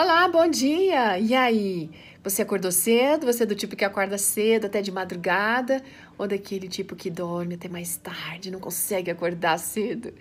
Olá, bom dia! E aí? Você acordou cedo? Você é do tipo que acorda cedo, até de madrugada? Ou daquele tipo que dorme até mais tarde, não consegue acordar cedo?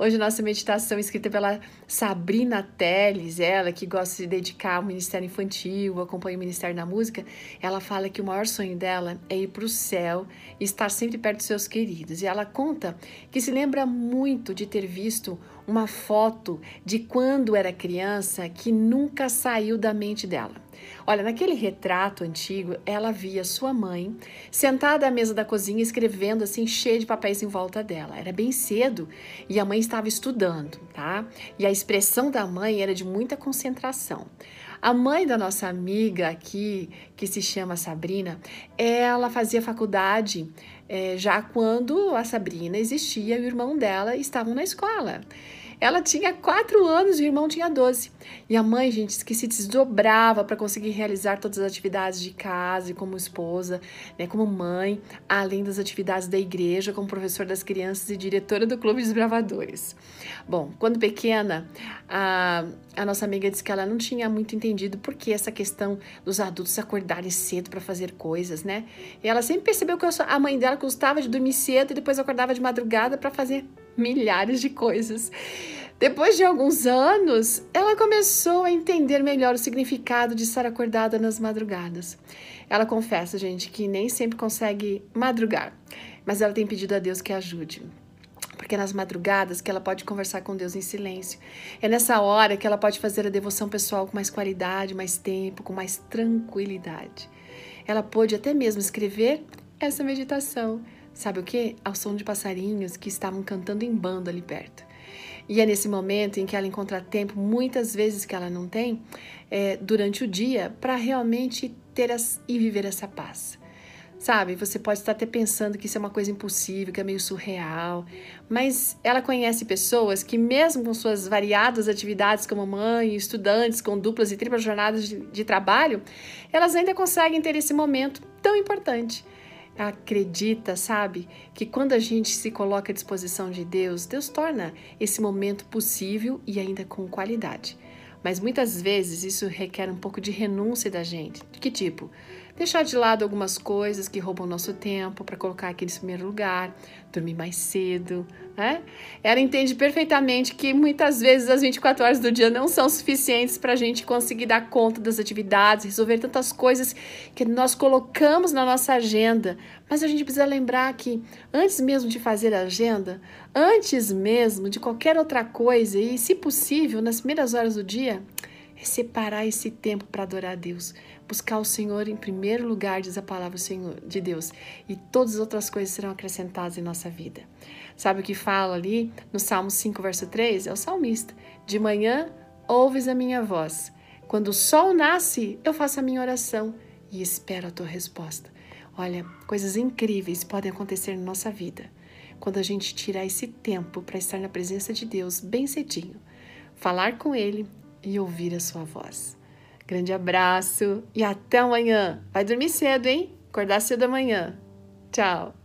Hoje nossa meditação é escrita pela Sabrina Teles, ela que gosta de dedicar ao Ministério Infantil, acompanha o Ministério da Música, ela fala que o maior sonho dela é ir para o céu e estar sempre perto dos seus queridos. E ela conta que se lembra muito de ter visto uma foto de quando era criança que nunca saiu da mente dela. Olha, naquele retrato antigo, ela via sua mãe sentada à mesa da cozinha escrevendo assim, cheia de papéis em volta dela. Era bem cedo e a mãe estava estudando, tá? E a expressão da mãe era de muita concentração. A mãe da nossa amiga aqui, que se chama Sabrina, ela fazia faculdade é, já quando a Sabrina existia e o irmão dela estavam na escola. Ela tinha quatro anos e o irmão tinha 12. E a mãe, gente, que se desdobrava para conseguir realizar todas as atividades de casa como esposa, né, como mãe, além das atividades da igreja, como professor das crianças e diretora do Clube dos Bravadores. Bom, quando pequena, a, a nossa amiga disse que ela não tinha muito entendido por que essa questão dos adultos acordarem cedo para fazer coisas, né? E ela sempre percebeu que a mãe dela gostava de dormir cedo e depois acordava de madrugada para fazer milhares de coisas. Depois de alguns anos, ela começou a entender melhor o significado de estar acordada nas madrugadas. Ela confessa, gente, que nem sempre consegue madrugar, mas ela tem pedido a Deus que ajude. Porque é nas madrugadas que ela pode conversar com Deus em silêncio. É nessa hora que ela pode fazer a devoção pessoal com mais qualidade, mais tempo, com mais tranquilidade. Ela pode até mesmo escrever essa meditação Sabe o que? Ao som de passarinhos que estavam cantando em bando ali perto. E é nesse momento em que ela encontra tempo, muitas vezes que ela não tem, é, durante o dia, para realmente ter as, e viver essa paz. Sabe, você pode estar até pensando que isso é uma coisa impossível, que é meio surreal, mas ela conhece pessoas que, mesmo com suas variadas atividades como mãe, estudantes com duplas e triplas jornadas de, de trabalho, elas ainda conseguem ter esse momento tão importante acredita, sabe, que quando a gente se coloca à disposição de Deus, Deus torna esse momento possível e ainda com qualidade. Mas muitas vezes isso requer um pouco de renúncia da gente. De que tipo? Deixar de lado algumas coisas que roubam nosso tempo para colocar aqui em primeiro lugar, dormir mais cedo, né? Ela entende perfeitamente que muitas vezes as 24 horas do dia não são suficientes para a gente conseguir dar conta das atividades, resolver tantas coisas que nós colocamos na nossa agenda. Mas a gente precisa lembrar que antes mesmo de fazer a agenda, antes mesmo de qualquer outra coisa, e se possível, nas primeiras horas do dia, é separar esse tempo para adorar a Deus, buscar o Senhor em primeiro lugar, diz a palavra Senhor, de Deus, e todas as outras coisas serão acrescentadas em nossa vida. Sabe o que fala ali no Salmo 5, verso 3? É o salmista: De manhã ouves a minha voz, quando o sol nasce, eu faço a minha oração e espero a tua resposta. Olha, coisas incríveis podem acontecer na nossa vida quando a gente tirar esse tempo para estar na presença de Deus bem cedinho, falar com Ele e ouvir a sua voz. Grande abraço e até amanhã. Vai dormir cedo, hein? Acordar cedo amanhã. Tchau.